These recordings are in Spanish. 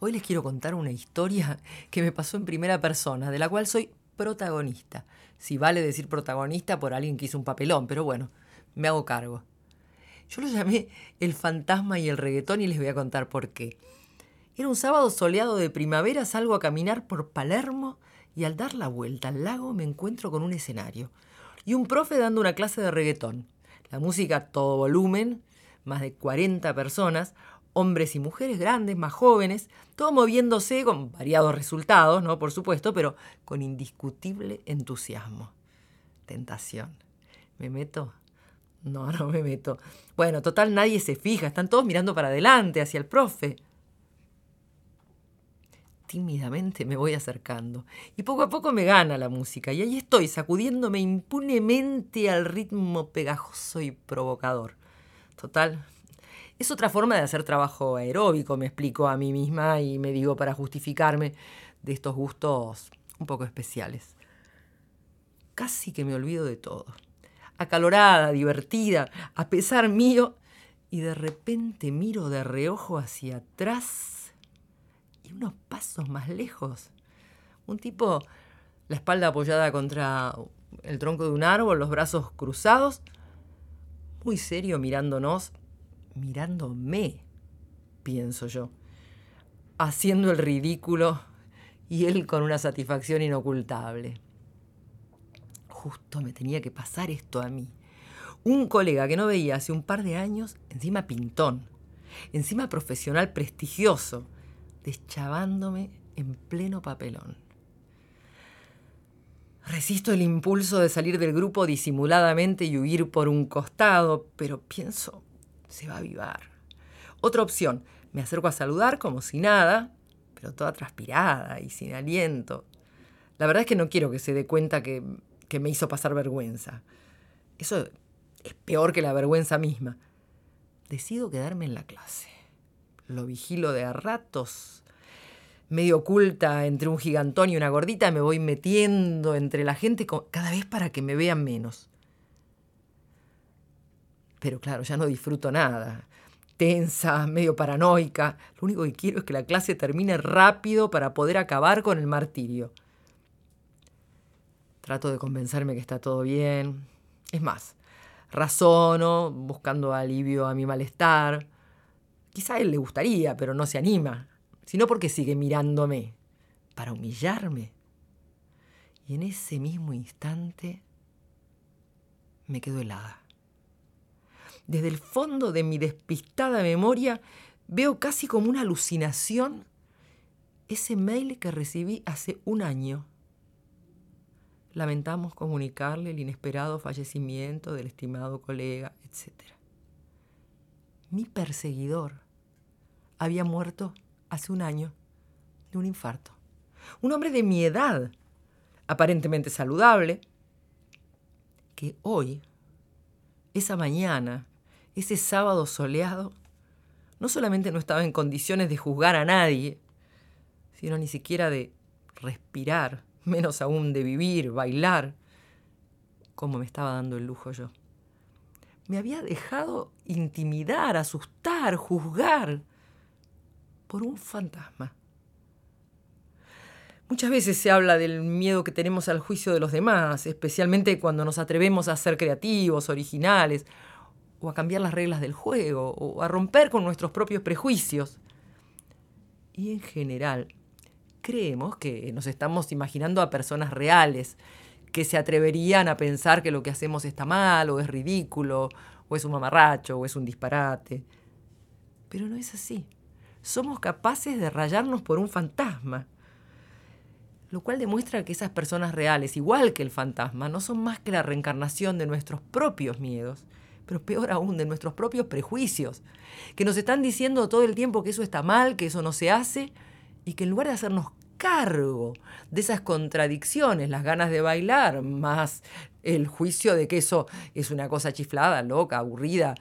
Hoy les quiero contar una historia que me pasó en primera persona, de la cual soy protagonista. Si vale decir protagonista por alguien que hizo un papelón, pero bueno, me hago cargo. Yo lo llamé el fantasma y el reggaetón y les voy a contar por qué. Era un sábado soleado de primavera, salgo a caminar por Palermo y al dar la vuelta al lago me encuentro con un escenario y un profe dando una clase de reggaetón. La música a todo volumen, más de 40 personas, hombres y mujeres grandes, más jóvenes, todo moviéndose con variados resultados, ¿no? Por supuesto, pero con indiscutible entusiasmo. Tentación. ¿Me meto? No, no me meto. Bueno, total, nadie se fija, están todos mirando para adelante, hacia el profe. Tímidamente me voy acercando y poco a poco me gana la música y ahí estoy sacudiéndome impunemente al ritmo pegajoso y provocador. Total, es otra forma de hacer trabajo aeróbico, me explico a mí misma y me digo para justificarme de estos gustos un poco especiales. Casi que me olvido de todo. Acalorada, divertida, a pesar mío, y de repente miro de reojo hacia atrás y unos pasos más lejos. Un tipo, la espalda apoyada contra el tronco de un árbol, los brazos cruzados, muy serio mirándonos mirándome, pienso yo, haciendo el ridículo y él con una satisfacción inocultable. Justo me tenía que pasar esto a mí. Un colega que no veía hace un par de años, encima pintón, encima profesional prestigioso, deschavándome en pleno papelón. Resisto el impulso de salir del grupo disimuladamente y huir por un costado, pero pienso, se va a avivar. Otra opción, me acerco a saludar como si nada, pero toda transpirada y sin aliento. La verdad es que no quiero que se dé cuenta que, que me hizo pasar vergüenza. Eso es peor que la vergüenza misma. Decido quedarme en la clase. Lo vigilo de a ratos. Medio oculta entre un gigantón y una gordita, me voy metiendo entre la gente cada vez para que me vean menos. Pero claro, ya no disfruto nada. Tensa, medio paranoica. Lo único que quiero es que la clase termine rápido para poder acabar con el martirio. Trato de convencerme que está todo bien. Es más, razono, buscando alivio a mi malestar. Quizá a él le gustaría, pero no se anima, sino porque sigue mirándome, para humillarme. Y en ese mismo instante me quedo helada desde el fondo de mi despistada memoria, veo casi como una alucinación ese mail que recibí hace un año. Lamentamos comunicarle el inesperado fallecimiento del estimado colega, etc. Mi perseguidor había muerto hace un año de un infarto. Un hombre de mi edad, aparentemente saludable, que hoy, esa mañana, ese sábado soleado, no solamente no estaba en condiciones de juzgar a nadie, sino ni siquiera de respirar, menos aún de vivir, bailar, como me estaba dando el lujo yo. Me había dejado intimidar, asustar, juzgar por un fantasma. Muchas veces se habla del miedo que tenemos al juicio de los demás, especialmente cuando nos atrevemos a ser creativos, originales, o a cambiar las reglas del juego, o a romper con nuestros propios prejuicios. Y en general, creemos que nos estamos imaginando a personas reales, que se atreverían a pensar que lo que hacemos está mal, o es ridículo, o es un mamarracho, o es un disparate. Pero no es así. Somos capaces de rayarnos por un fantasma. Lo cual demuestra que esas personas reales, igual que el fantasma, no son más que la reencarnación de nuestros propios miedos pero peor aún, de nuestros propios prejuicios, que nos están diciendo todo el tiempo que eso está mal, que eso no se hace, y que en lugar de hacernos cargo de esas contradicciones, las ganas de bailar, más el juicio de que eso es una cosa chiflada, loca, aburrida,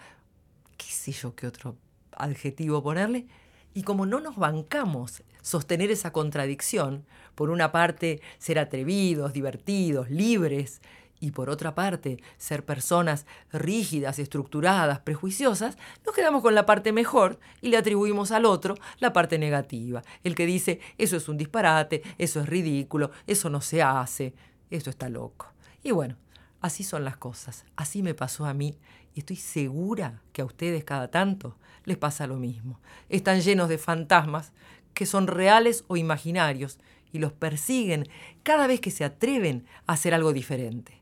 qué sé yo qué otro adjetivo ponerle, y como no nos bancamos sostener esa contradicción, por una parte ser atrevidos, divertidos, libres, y por otra parte ser personas rígidas, estructuradas, prejuiciosas, nos quedamos con la parte mejor y le atribuimos al otro la parte negativa, el que dice eso es un disparate, eso es ridículo, eso no se hace, eso está loco. Y bueno, así son las cosas, así me pasó a mí y estoy segura que a ustedes cada tanto les pasa lo mismo. Están llenos de fantasmas que son reales o imaginarios y los persiguen cada vez que se atreven a hacer algo diferente.